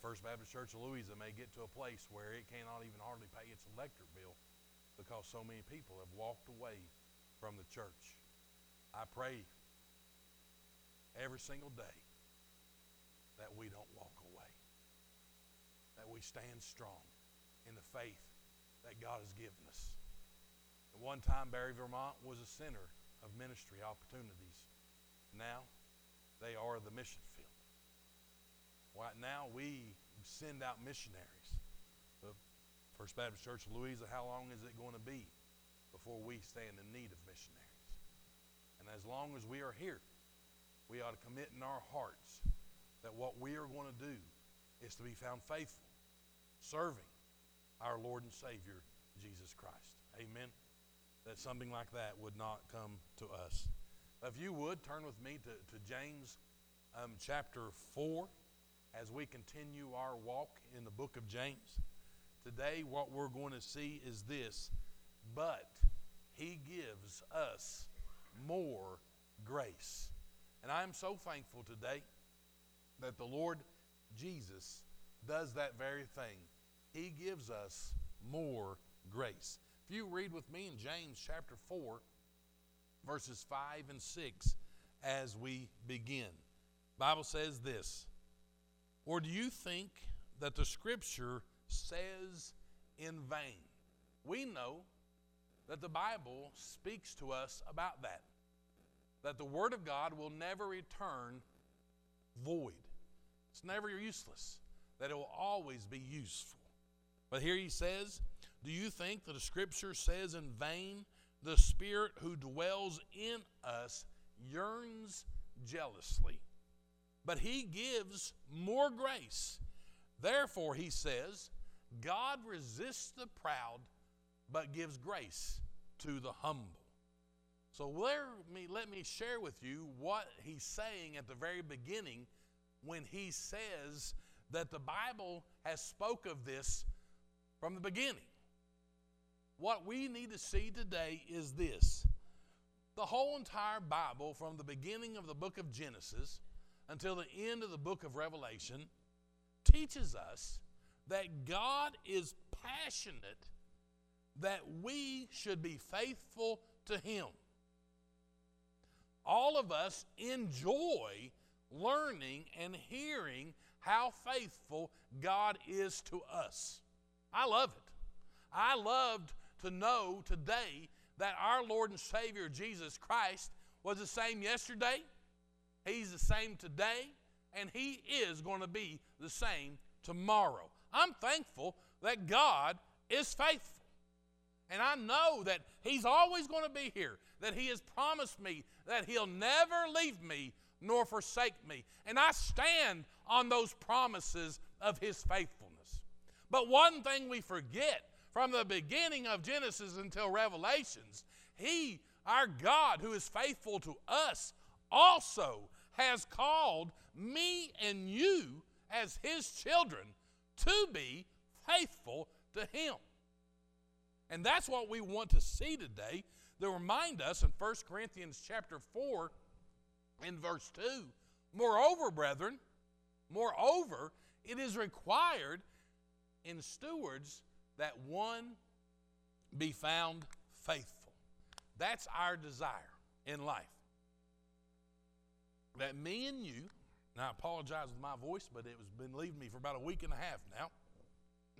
First Baptist Church of Louisa may get to a place where it cannot even hardly pay its electric bill because so many people have walked away from the church. I pray every single day that we don't walk away, that we stand strong in the faith that God has given us. At one time, Barre, Vermont was a center of ministry opportunities. Now, they are the mission field. Right now, we send out missionaries. The First Baptist Church of Louisa, how long is it going to be before we stand in need of missionaries? And as long as we are here, we ought to commit in our hearts that what we are going to do is to be found faithful, serving our Lord and Savior, Jesus Christ. Amen. That something like that would not come to us. If you would, turn with me to, to James um, chapter 4 as we continue our walk in the book of James. Today, what we're going to see is this but he gives us more grace. And I am so thankful today that the Lord Jesus does that very thing. He gives us more grace. If you read with me in James chapter 4, verses 5 and 6 as we begin. Bible says this or do you think that the scripture says in vain? We know that the Bible speaks to us about that. That the Word of God will never return void. It's never useless, that it will always be useful. But here he says, Do you think that the Scripture says in vain, the Spirit who dwells in us yearns jealously but he gives more grace. Therefore, he says, God resists the proud, but gives grace to the humble. So let me, let me share with you what he's saying at the very beginning when he says that the Bible has spoke of this from the beginning. What we need to see today is this. The whole entire Bible, from the beginning of the book of Genesis until the end of the book of Revelation teaches us that God is passionate that we should be faithful to Him. All of us enjoy learning and hearing how faithful God is to us. I love it. I loved to know today that our Lord and Savior Jesus Christ was the same yesterday, He's the same today, and He is going to be the same tomorrow. I'm thankful that God is faithful. And I know that He's always going to be here, that He has promised me that He'll never leave me nor forsake me. And I stand on those promises of His faithfulness. But one thing we forget from the beginning of Genesis until Revelations, He, our God, who is faithful to us, also has called me and you as his children to be faithful to him. And that's what we want to see today. To remind us in 1 Corinthians chapter 4 in verse 2, moreover, brethren, moreover, it is required in stewards that one be found faithful. That's our desire in life that me and you, and I apologize with my voice, but it has been leaving me for about a week and a half now.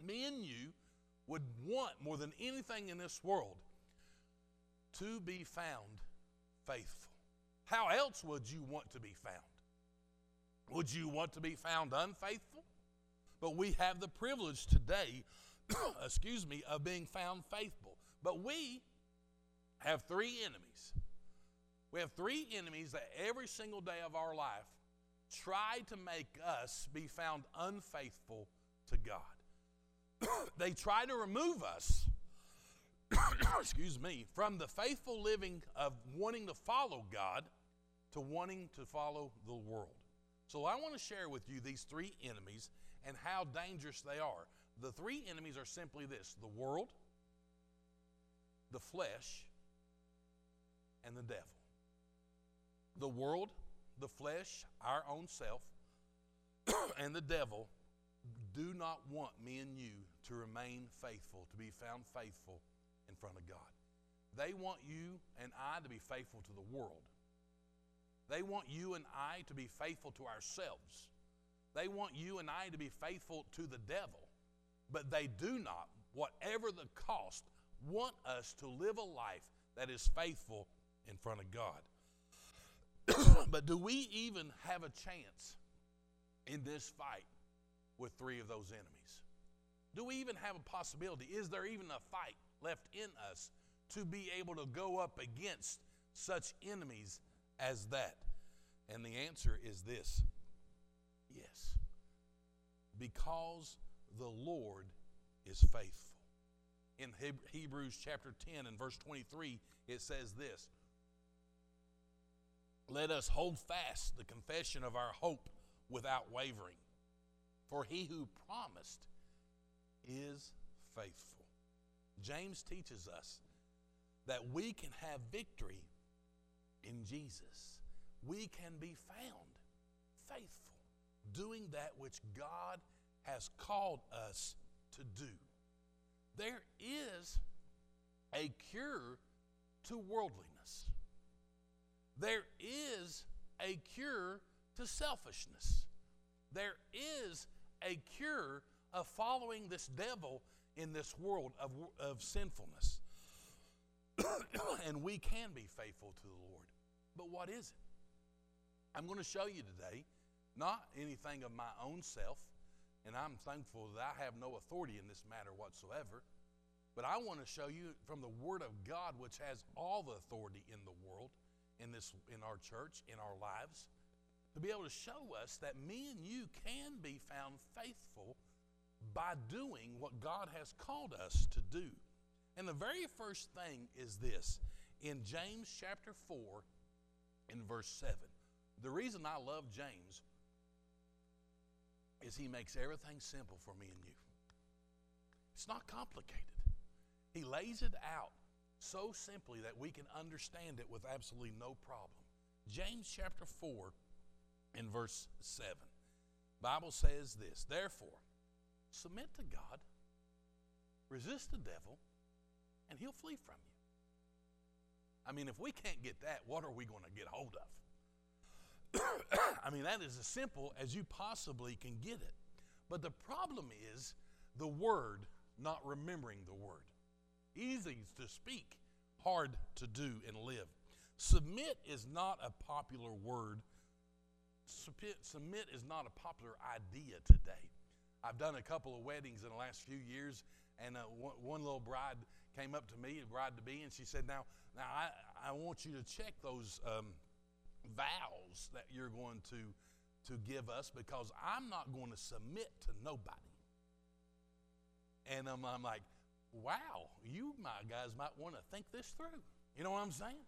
Me and you would want more than anything in this world to be found faithful. How else would you want to be found? Would you want to be found unfaithful? But we have the privilege today, excuse me, of being found faithful. But we have three enemies we have three enemies that every single day of our life try to make us be found unfaithful to God. they try to remove us, excuse me, from the faithful living of wanting to follow God to wanting to follow the world. So I want to share with you these three enemies and how dangerous they are. The three enemies are simply this the world, the flesh, and the devil the world, the flesh, our own self, and the devil do not want me and you to remain faithful, to be found faithful in front of God. They want you and I to be faithful to the world. They want you and I to be faithful to ourselves. They want you and I to be faithful to the devil. But they do not, whatever the cost, want us to live a life that is faithful in front of God. but do we even have a chance in this fight with three of those enemies? Do we even have a possibility? Is there even a fight left in us to be able to go up against such enemies as that? And the answer is this yes. Because the Lord is faithful. In Hebrews chapter 10 and verse 23, it says this Let us hold fast the confession of our hope without wavering, for he who promised is faithful. James teaches us that we can have victory in Jesus. We can be found faithful, doing that which God has called us to do. There is a cure to worldliness. There is a cure to selfishness. There is a cure of following this devil in this world of, of sinfulness. and we can be faithful to the Lord. But what is it? I'm going to show you today not anything of my own self, and I'm thankful that I have no authority in this matter whatsoever. But I want to show you from the Word of God, which has all the authority in the world, in this, in our church, in our lives, to be able to show us that me and you can be found faithful by doing what God has called us to do. And the very first thing is this in James chapter 4, in verse 7. The reason I love James is he makes everything simple for me and you. It's not complicated. He lays it out so simply that we can understand it with absolutely no problem. James chapter 4 in verse 7. Bible says this, therefore, submit to God, resist the devil, and he'll flee from you. I mean, if we can't get that, what are we going to get hold of? I mean, that is as simple as you possibly can get it. But the problem is the word not remembering the word. Easy to speak, hard to do and live. Submit is not a popular word. Submit is not a popular idea today. I've done a couple of weddings in the last few years, and uh, one, little bride came up to me, bride to be, and she said, "Now, now I, I want you to check those um, vows that you're going to to give us because I'm not going to submit to nobody." And I'm like, "Wow, you my guys might want to think this through." You know what I'm saying?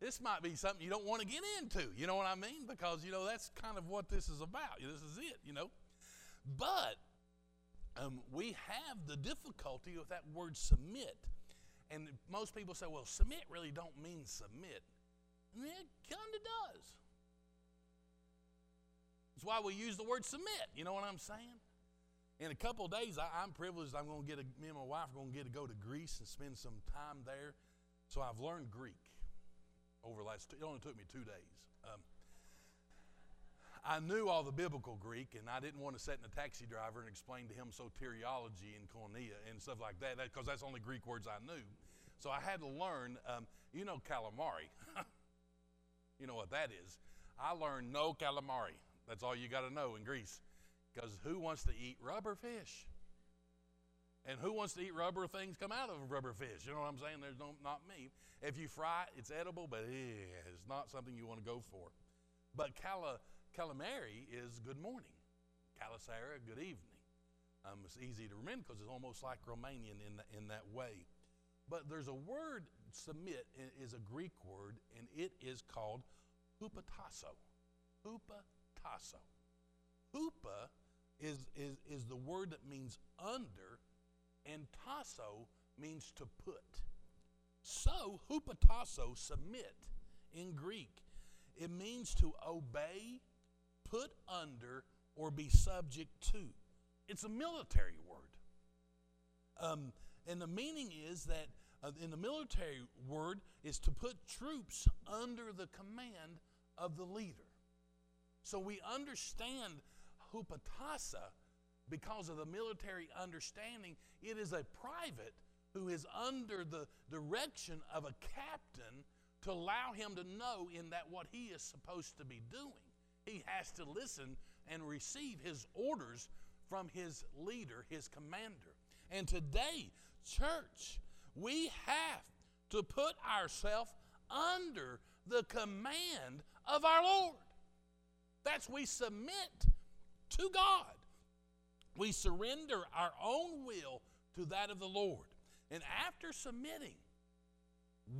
This might be something you don't want to get into. You know what I mean? Because you know that's kind of what this is about. This is it. You know. But um, we have the difficulty with that word submit. And most people say, well, submit really don't mean submit. And it kind of does. That's why we use the word submit. You know what I'm saying? In a couple days, I, am privileged. I'm going to get a, me and my wife are going to get to go to Greece and spend some time there. So I've learned Greek over the last. It only took me two days. Um, I knew all the biblical Greek, and I didn't want to sit in a taxi driver and explain to him soteriology and koinonia and stuff like that, because that's only Greek words I knew. So I had to learn, um, you know, calamari. you know what that is. I learned no calamari. That's all you got to know in Greece. Because who wants to eat rubber fish? And who wants to eat rubber things come out of rubber fish? You know what I'm saying? There's no, not me. If you fry it, it's edible, but eh, it's not something you want to go for. But cala, calamari is good morning. Calasara, good evening. Um, it's easy to remember because it's almost like Romanian in, the, in that way. But there's a word, submit is a Greek word, and it is called hupatasso. Hupatasso. Hupa is, is, is the word that means under, and tasso means to put. So, hupatasso, submit in Greek, it means to obey, put under, or be subject to. it's a military word. Um, and the meaning is that uh, in the military word is to put troops under the command of the leader. So we understand hupatasa because of the military understanding. It is a private who is under the direction of a captain to allow him to know in that what he is supposed to be doing. He has to listen and receive his orders from his leader, his commander. And today, church, we have to put ourselves under the command of our Lord. That's we submit to God. We surrender our own will to that of the Lord. And after submitting,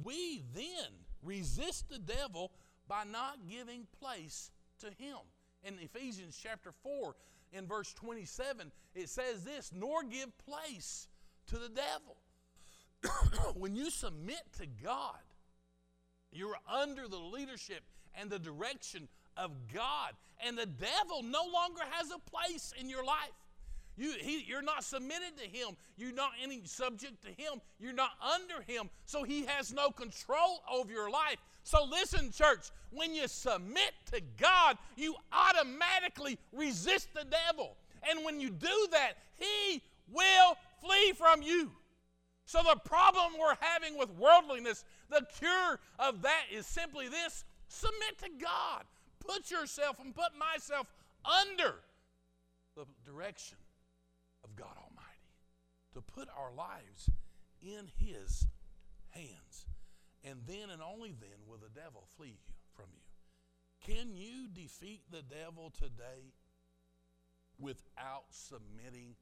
we then resist the devil by not giving place to him. In Ephesians chapter 4, in verse 27, it says this Nor give place to the devil. when you submit to God, you're under the leadership and the direction of God, and the devil no longer has a place in your life. You, he, you're not submitted to him. You're not any subject to him. You're not under him. So he has no control over your life. So listen, church, when you submit to God, you automatically resist the devil. And when you do that, he will flee from you. So the problem we're having with worldliness, the cure of that is simply this submit to God. Put yourself and put myself under the direction of God Almighty. To put our lives in His hands. And then and only then will the devil flee you, from you. Can you defeat the devil today without submitting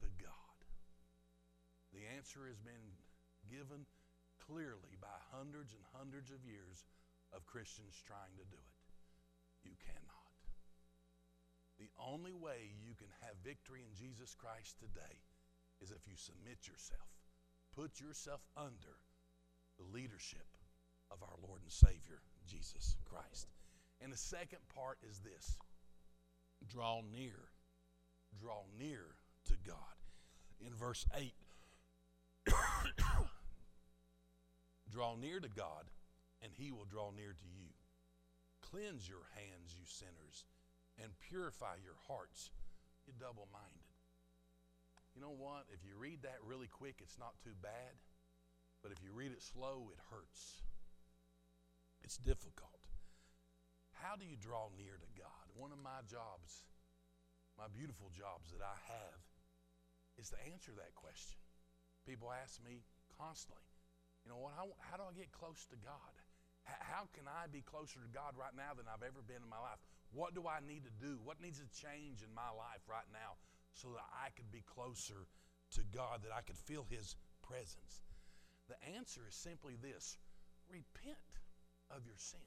to God? The answer has been given clearly by hundreds and hundreds of years of Christians trying to do it. You cannot. The only way you can have victory in Jesus Christ today is if you submit yourself, put yourself under the leadership of our Lord and Savior, Jesus Christ. And the second part is this draw near, draw near to God. In verse 8, draw near to God, and he will draw near to you. Cleanse your hands, you sinners, and purify your hearts, you double minded. You know what? If you read that really quick, it's not too bad. But if you read it slow, it hurts. It's difficult. How do you draw near to God? One of my jobs, my beautiful jobs that I have, is to answer that question. People ask me constantly, you know what, how, how do I get close to God? How can I be closer to God right now than I've ever been in my life? What do I need to do? What needs to change in my life right now so that I could be closer to God, that I could feel His presence? The answer is simply this repent of your sins.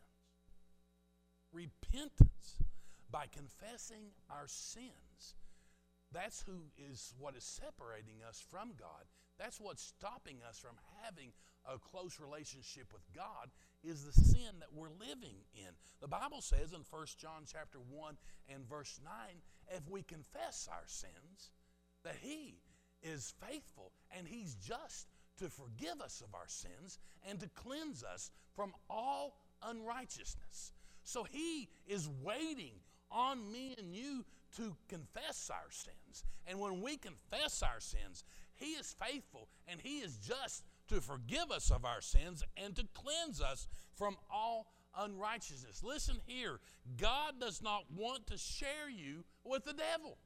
Repentance by confessing our sins. That's who is what is separating us from God. That's what's stopping us from having a close relationship with God is the sin that we're living in. The Bible says in 1 John chapter 1 and verse 9, if we confess our sins, that he is faithful and he's just to forgive us of our sins and to cleanse us from all unrighteousness. So he is waiting on me and you to confess our sins. And when we confess our sins, he is faithful and he is just to forgive us of our sins and to cleanse us from all unrighteousness. Listen here God does not want to share you with the devil.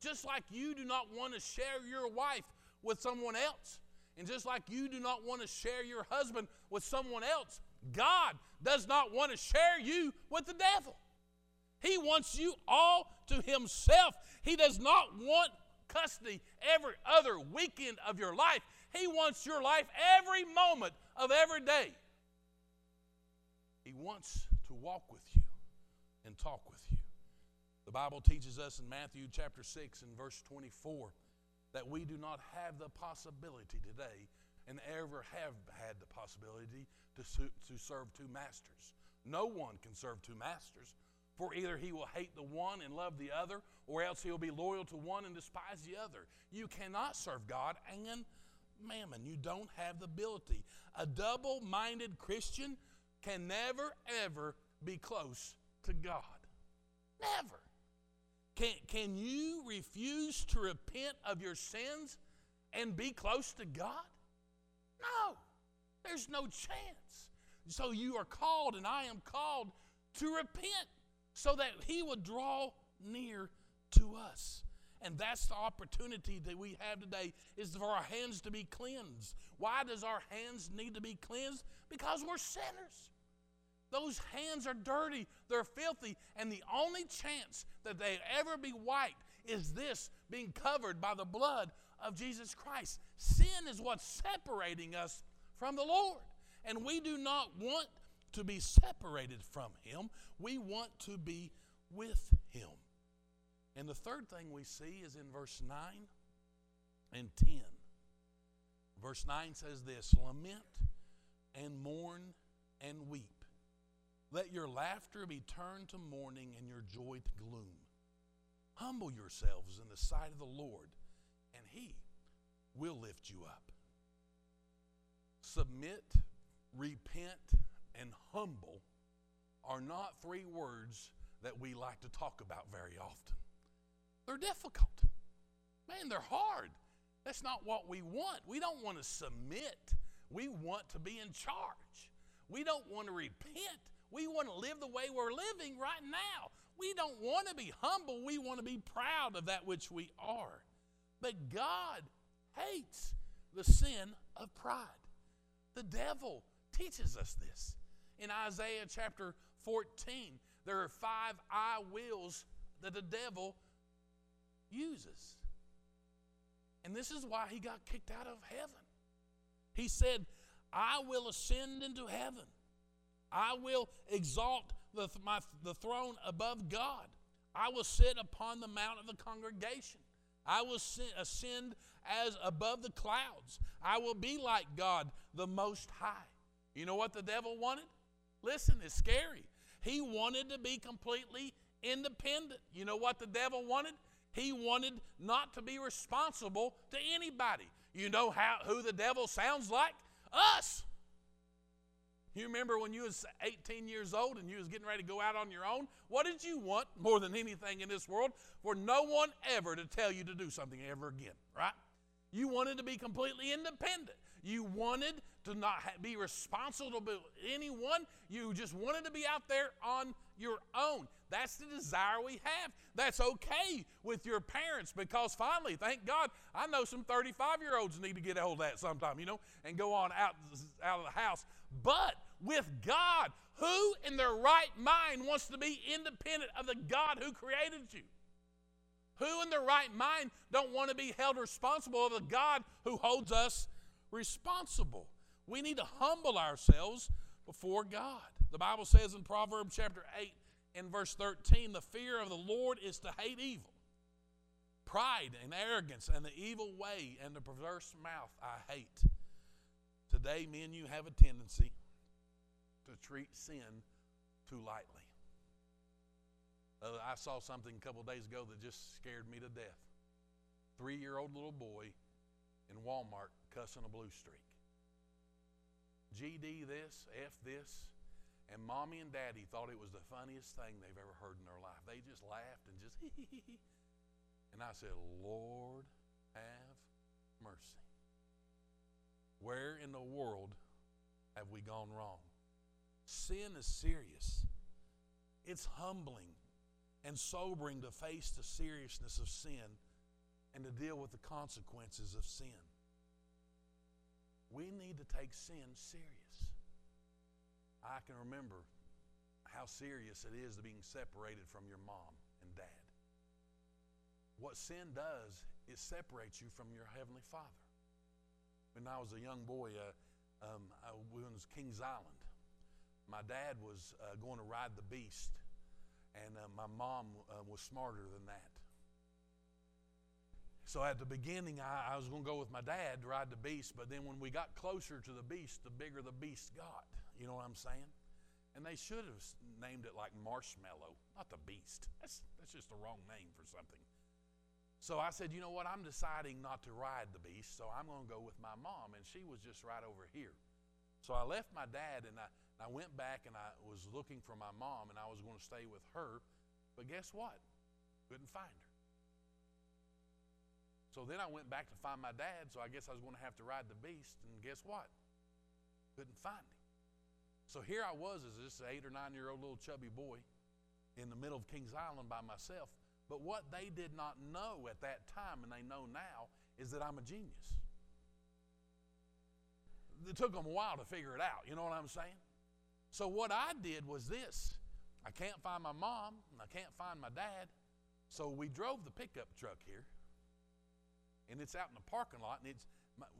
Just like you do not want to share your wife with someone else. And just like you do not want to share your husband with someone else, God does not want to share you with the devil. He wants you all to Himself. He does not want custody every other weekend of your life. He wants your life every moment of every day. He wants to walk with you and talk with you. The Bible teaches us in Matthew chapter 6 and verse 24 that we do not have the possibility today and ever have had the possibility to, to serve two masters. No one can serve two masters, For either he will hate the one and love the other, or else he will be loyal to one and despise the other. You cannot serve God and mammon. You don't have the ability. A double minded Christian can never, ever be close to God. Never. Can, can you refuse to repent of your sins and be close to God? No, there's no chance. So you are called, and I am called to repent so that He would draw near to us. And that's the opportunity that we have today is for our hands to be cleansed. Why does our hands need to be cleansed? Because we're sinners. Those hands are dirty, they're filthy, and the only chance that they ever be white is this being covered by the blood of Jesus Christ. Sin is what's separating us from the Lord. And we do not want to be separated from Him, we want to be with Him. And the third thing we see is in verse 9 and 10. Verse 9 says this Lament and mourn and weep. Let your laughter be turned to mourning and your joy to gloom. Humble yourselves in the sight of the Lord, and He will lift you up. Submit, repent, and humble are not three words that we like to talk about very often. They're difficult. Man, they're hard. That's not what we want. We don't want to submit. We want to be in charge. We don't want to repent. We want to live the way we're living right now. We don't want to be humble. We want to be proud of that which we are. But God hates the sin of pride. The devil teaches us this. In Isaiah chapter 14, there are five I wills that the devil uses. And this is why he got kicked out of heaven. He said, I will ascend into heaven. I will exalt the, my, the throne above God. I will sit upon the mount of the congregation. I will ascend as above the clouds. I will be like God, the Most High. You know what the devil wanted? Listen, it's scary. He wanted to be completely independent. You know what the devil wanted? He wanted not to be responsible to anybody. You know how who the devil sounds like? Us. You remember when you was 18 years old and you was getting ready to go out on your own? What did you want more than anything in this world? For no one ever to tell you to do something ever again, right? You wanted to be completely independent. You wanted to not be responsible to anyone. You just wanted to be out there on your own. That's the desire we have. That's okay with your parents because finally, thank God, I know some 35 year olds need to get a hold of that sometime, you know, and go on out, out of the house. But with God, who in their right mind wants to be independent of the God who created you? Who in their right mind don't want to be held responsible of the God who holds us responsible? We need to humble ourselves before God. The Bible says in Proverbs chapter 8 and verse 13, the fear of the Lord is to hate evil. Pride and arrogance and the evil way and the perverse mouth I hate. Today, me and you have a tendency to treat sin too lightly. Uh, I saw something a couple days ago that just scared me to death. Three year old little boy in Walmart cussing a blue streak. GD this, F this. And mommy and daddy thought it was the funniest thing they've ever heard in their life. They just laughed and just. And I said, Lord, have mercy. Where in the world have we gone wrong? Sin is serious. It's humbling and sobering to face the seriousness of sin and to deal with the consequences of sin. We need to take sin serious. I can remember how serious it is to being separated from your mom and dad. What sin does is separates you from your heavenly Father. When I was a young boy, uh, um, I was Kings Island. My dad was uh, going to ride the beast, and uh, my mom uh, was smarter than that. So at the beginning, I, I was going to go with my dad to ride the beast, but then when we got closer to the beast, the bigger the beast got. You know what I'm saying? And they should have named it like Marshmallow, not the Beast. That's, that's just the wrong name for something. So I said, you know what? I'm deciding not to ride the beast, so I'm going to go with my mom. And she was just right over here. So I left my dad and I, and I went back and I was looking for my mom and I was going to stay with her. But guess what? Couldn't find her. So then I went back to find my dad, so I guess I was going to have to ride the beast. And guess what? Couldn't find him. So here I was as this eight or nine year old little chubby boy in the middle of Kings Island by myself. But what they did not know at that time, and they know now, is that I'm a genius. It took them a while to figure it out. You know what I'm saying? So what I did was this I can't find my mom, and I can't find my dad. So we drove the pickup truck here, and it's out in the parking lot, and it's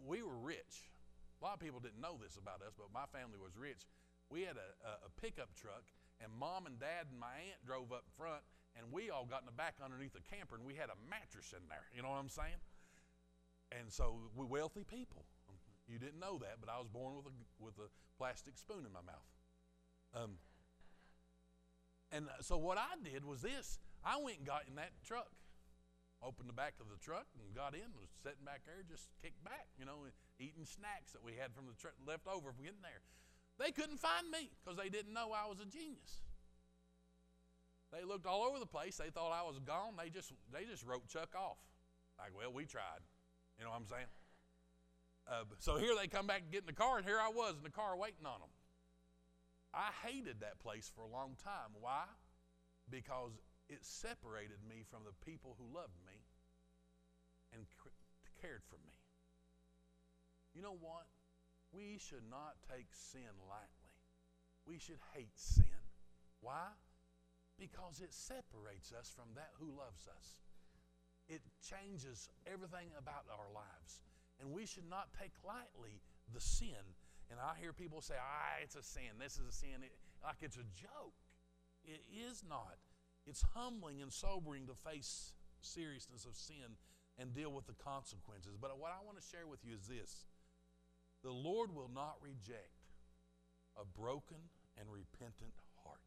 we were rich. A lot of people didn't know this about us, but my family was rich. We had a, a, pickup truck, and mom and dad and my aunt drove up front, and we all got in the back underneath the camper, and we had a mattress in there. You know what I'm saying? And so we're wealthy people. You didn't know that, but I was born with a with a plastic spoon in my mouth. Um, and so what I did was this: I went and got in that truck, opened the back of the truck, and got in. Was sitting back there, just kicked back, you know, eating snacks that we had from the truck left over from getting there. They couldn't find me because they didn't know I was a genius. They looked all over the place. They thought I was gone. They just they just wrote Chuck off. Like, well, we tried. You know what I'm saying? Uh, so here they come back and get in the car, and here I was in the car waiting on them. I hated that place for a long time. Why? Because it separated me from the people who loved me and cared for me. You know what? We should not take sin lightly. We should hate sin. Why? because it separates us from that who loves us. It changes everything about our lives. And we should not take lightly the sin. And I hear people say, ah, it's a sin. This is a sin. It, like it's a joke. It is not. It's humbling and sobering to face seriousness of sin and deal with the consequences. But what I want to share with you is this the Lord will not reject a broken and repentant heart.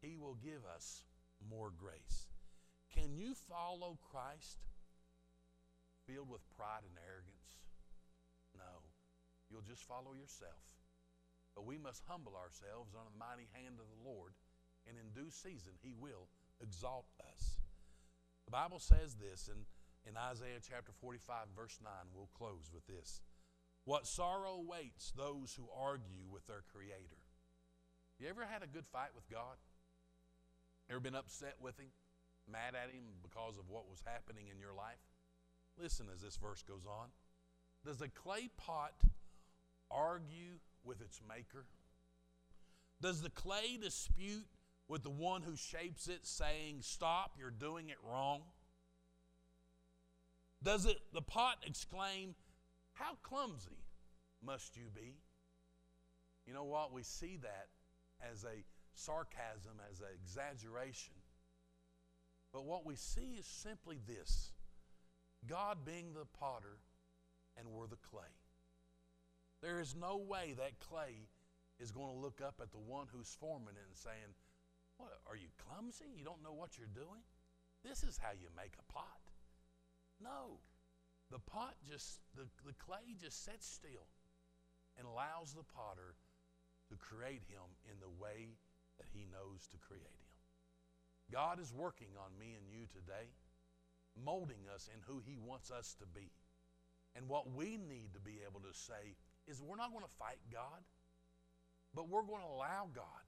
he will give us more grace. Can you follow Christ filled with pride and arrogance? No. You'll just follow yourself. But we must humble ourselves under the mighty hand of the Lord, and in due season, He will exalt us. The Bible says this in, in Isaiah chapter 45, verse 9. We'll close with this. What sorrow waits those who argue with their Creator. You ever had a good fight with God? Ever been upset with him, mad at him because of what was happening in your life? Listen as this verse goes on. Does the clay pot argue with its maker? Does the clay dispute with the one who shapes it, saying, Stop, you're doing it wrong? Does it the pot exclaim, How clumsy must you be? You know what? We see that as a sarcasm, as an exaggeration. But what we see is simply this God being the potter and we're the clay. There is no way that clay is going to look up at the one who's forming it and saying, What, are you clumsy? You don't know what you're doing? This is how you make a pot. No. The pot just, the, the clay just sits still and allows the potter to create him in the way that He knows to create him. God is working on me and you today, molding us in who He wants us to be. And what we need to be able to say is we're not going to fight God, but we're going to allow God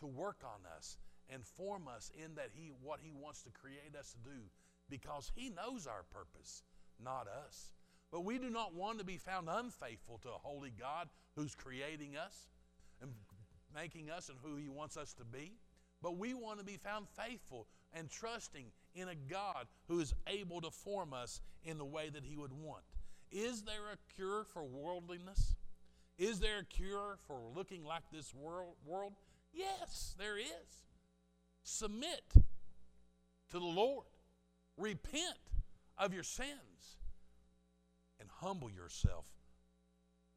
to work on us and form us in that He what He wants to create us to do because He knows our purpose, not us. But we do not want to be found unfaithful to a holy God who's creating us and making us and who He wants us to be, but we want to be found faithful and trusting in a God who is able to form us in the way that He would want. Is there a cure for worldliness? Is there a cure for looking like this world? world? Yes, there is. Submit to the Lord, repent of your sins, and humble yourself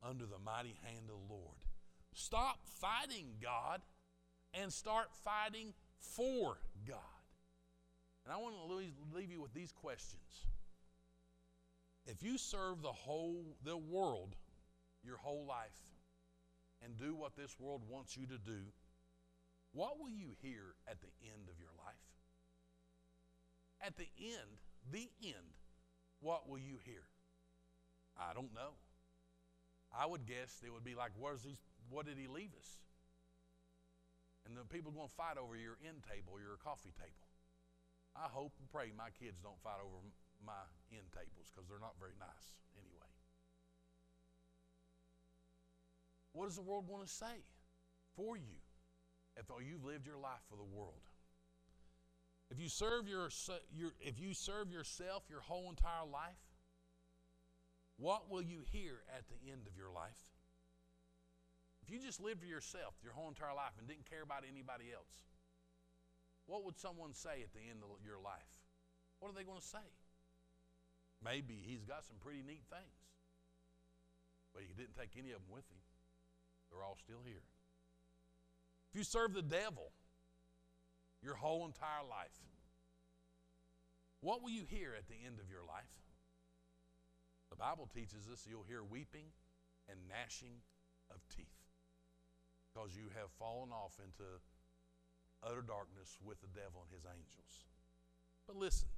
under the mighty hand of the Lord stop fighting God and start fighting for God. And I want to leave you with these questions. If you serve the whole the world your whole life and do what this world wants you to do, what will you hear at the end of your life? At the end, the end, what will you hear? I don't know. I would guess they would be like, Where's he, what did he leave us? And the people are going to fight over your end table your coffee table. I hope and pray my kids don't fight over my end tables because they're not very nice anyway. What does the world want to say for you if oh, you've lived your life for the world? If you serve your, your if you serve yourself your whole entire life, what will you hear at the end of your life? If you just lived for yourself your whole entire life and didn't care about anybody else, what would someone say at the end of your life? What are they going to say? Maybe he's got some pretty neat things, but he didn't take any of them with him. They're all still here. If you serve the devil your whole entire life, what will you hear at the end of your life? The Bible teaches us you'll hear weeping and gnashing of teeth because you have fallen off into utter darkness with the devil and his angels. But listen,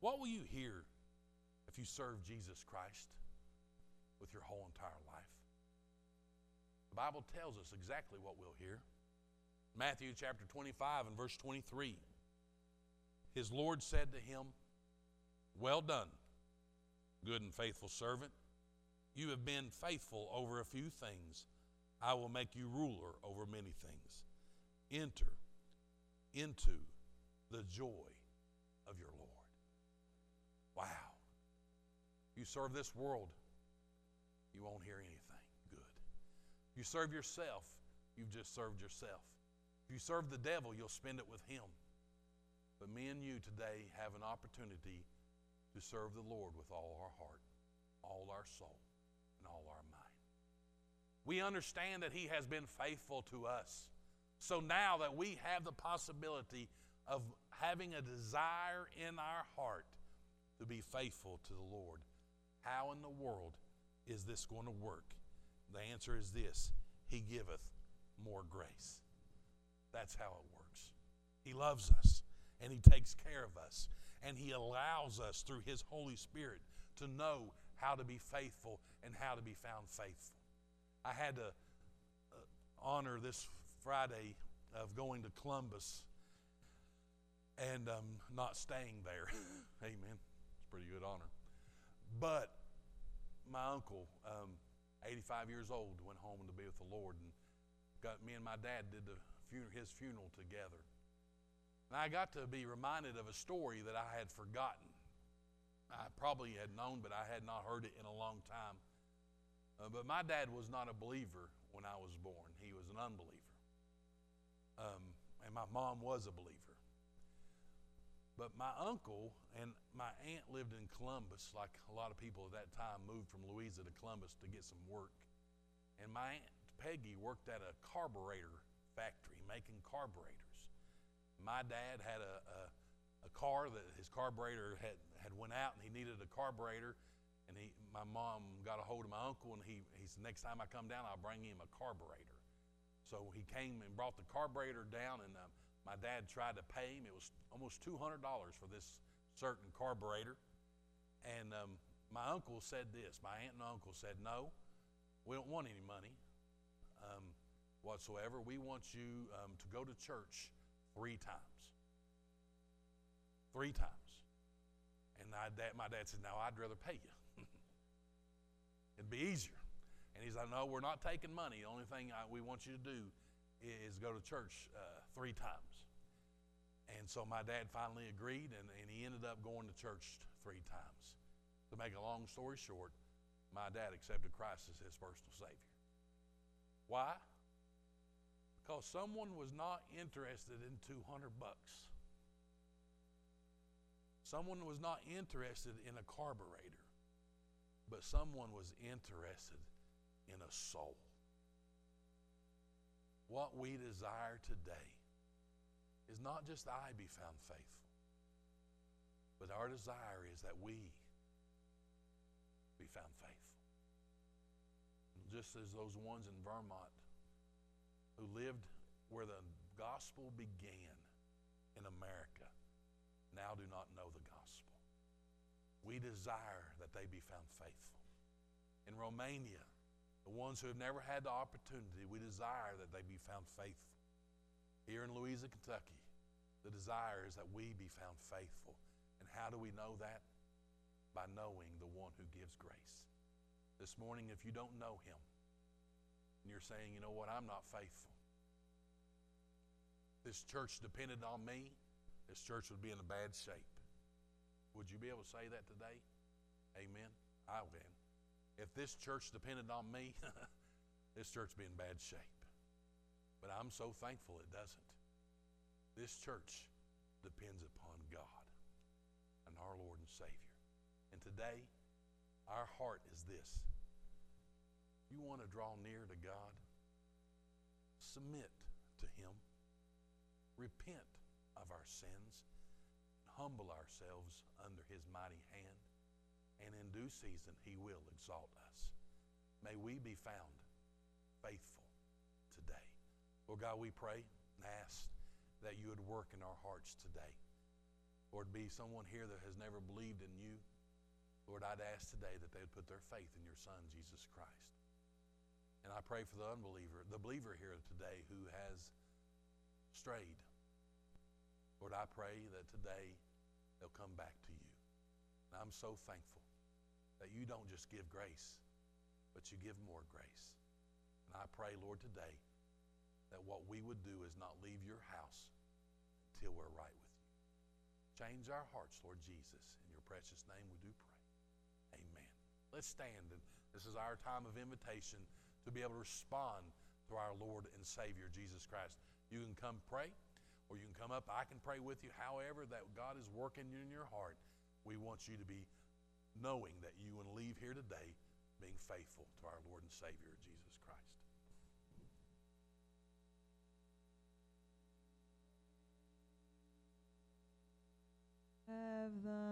what will you hear if you serve Jesus Christ with your whole entire life? The Bible tells us exactly what we'll hear. Matthew chapter 25 and verse 23. His Lord said to him, Well done, good and faithful servant. You have been faithful over a few things. I will make you ruler over many things. Enter into the joy of your Lord. Wow. You serve this world, you won't hear anything good. You serve yourself, you've just served yourself. If you serve the devil, you'll spend it with him. But me and you today have an opportunity to serve the Lord with all our heart, all our soul, and all our mind. We understand that He has been faithful to us. So now that we have the possibility of having a desire in our heart to be faithful to the Lord, how in the world is this going to work? The answer is this He giveth more grace. That's how it works. He loves us and He takes care of us and He allows us through His Holy Spirit to know how to be faithful and how to be found faithful. I had to uh, honor this Friday of going to Columbus and um, not staying there. Amen. It's a pretty good honor. But my uncle, um, 85 years old, went home to be with the Lord, and got me and my dad did the his funeral together. And I got to be reminded of a story that I had forgotten. I probably had known, but I had not heard it in a long time. Uh, but my dad was not a believer when I was born, he was an unbeliever. Um, and my mom was a believer. But my uncle and my aunt lived in Columbus, like a lot of people at that time moved from Louisa to Columbus to get some work. And my aunt Peggy worked at a carburetor factory making carburetors. My dad had a, a, a car that his carburetor had, had went out and he needed a carburetor and he, my mom got a hold of my uncle, and he, he said, next time I come down, I'll bring him a carburetor. So he came and brought the carburetor down, and uh, my dad tried to pay him. It was almost $200 for this certain carburetor. And um, my uncle said this my aunt and uncle said, No, we don't want any money um, whatsoever. We want you um, to go to church three times. Three times. And I, dad, my dad said, No, I'd rather pay you. It'd be easier. And he's like, No, we're not taking money. The only thing I, we want you to do is go to church uh, three times. And so my dad finally agreed, and, and he ended up going to church three times. To make a long story short, my dad accepted Christ as his personal Savior. Why? Because someone was not interested in 200 bucks. Someone was not interested in a carburetor but someone was interested in a soul. what we desire today is not just I be found faithful, but our desire is that we be found faithful. Just as those ones in Vermont who lived where the gospel began in America now do not know the gospel. We desire that they be found faithful. In Romania, the ones who have never had the opportunity, we desire that they be found faithful. Here in Louisa, Kentucky, the desire is that we be found faithful. And how do we know that? By knowing the one who gives grace. This morning, if you don't know him, and you're saying, you know what, I'm not faithful. This church depended on me, this church would be in a bad shape. Would you be able to say that today? Amen. I will. If this church depended on me, this church would be in bad shape. But I'm so thankful it doesn't. This church depends upon God and our Lord and Savior. And today, our heart is this. You want to draw near to God? Submit to Him. Repent of our sins. Humble ourselves under His mighty hand. And in due season, He will exalt us. May we be found faithful today. Lord God, we pray and ask that you would work in our hearts today. Lord, be someone here that has never believed in you. Lord, I'd ask today that they would put their faith in your Son, Jesus Christ. And I pray for the unbeliever, the believer here today who has strayed. Lord, I pray that today they'll come back to you. And I'm so thankful that you don't just give grace, but you give more grace. And I pray, Lord, today that what we would do is not leave your house until we're right with you. Change our hearts, Lord Jesus. In your precious name we do pray. Amen. Let's stand. And this is our time of invitation to be able to respond to our Lord and Savior, Jesus Christ. You can come pray, or you can come up. I can pray with you. However, that God is working in your heart, we want you to be knowing that you will leave here today being faithful to our Lord and Savior, Jesus Christ. Have thine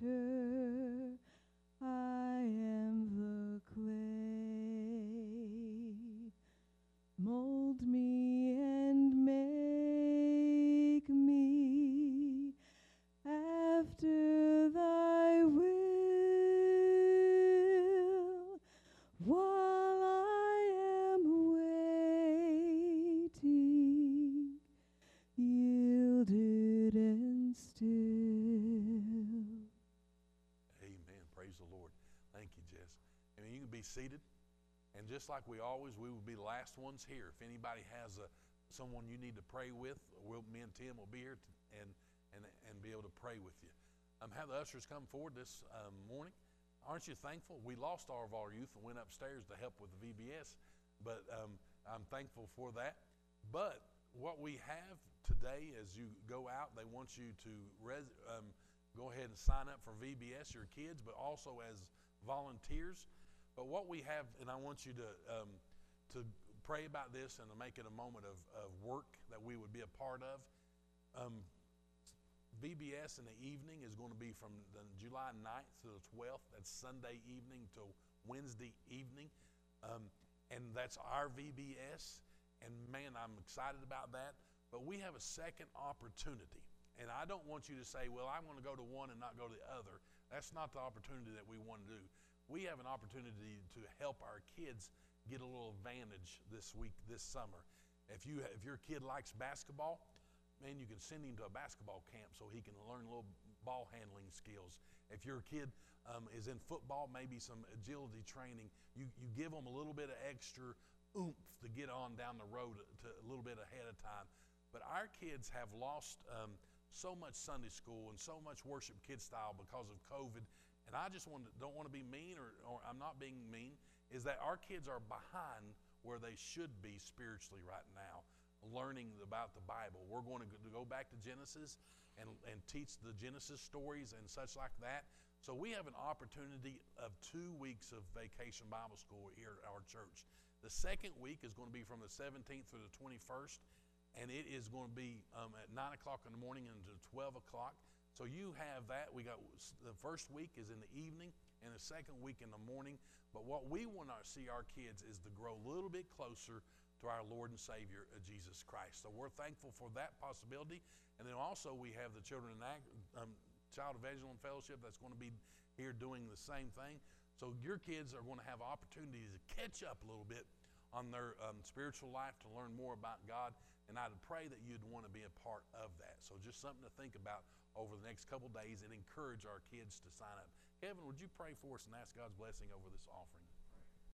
potter, seated, and just like we always, we will be the last ones here. If anybody has a someone you need to pray with, we'll, me and Tim will be here to, and and and be able to pray with you. Um, have the ushers come forward this um, morning. Aren't you thankful? We lost all of our youth and went upstairs to help with the VBS, but um, I'm thankful for that. But what we have today, as you go out, they want you to res- um, go ahead and sign up for VBS, your kids, but also as volunteers. But what we have, and I want you to um, to pray about this and to make it a moment of, of work that we would be a part of. Um, VBS in the evening is going to be from the July 9th to the 12th. That's Sunday evening to Wednesday evening. Um, and that's our VBS. And man, I'm excited about that. But we have a second opportunity. And I don't want you to say, well, I want to go to one and not go to the other. That's not the opportunity that we want to do. We have an opportunity to help our kids get a little advantage this week, this summer. If, you, if your kid likes basketball, man, you can send him to a basketball camp so he can learn a little ball handling skills. If your kid um, is in football, maybe some agility training, you, you give them a little bit of extra oomph to get on down the road to a little bit ahead of time. But our kids have lost um, so much Sunday school and so much worship kid style because of COVID. And I just want to, don't want to be mean, or, or I'm not being mean, is that our kids are behind where they should be spiritually right now learning about the Bible. We're going to go back to Genesis and, and teach the Genesis stories and such like that. So we have an opportunity of two weeks of vacation Bible school here at our church. The second week is going to be from the 17th through the 21st, and it is going to be um, at 9 o'clock in the morning until 12 o'clock. So you have that. We got the first week is in the evening, and the second week in the morning. But what we want to see our kids is to grow a little bit closer to our Lord and Savior, uh, Jesus Christ. So we're thankful for that possibility. And then also we have the Children and um, Child Evangelism Fellowship that's going to be here doing the same thing. So your kids are going to have opportunities to catch up a little bit on their um, spiritual life to learn more about God. And I'd pray that you'd want to be a part of that. So just something to think about over the next couple days and encourage our kids to sign up. Kevin, would you pray for us and ask God's blessing over this offering?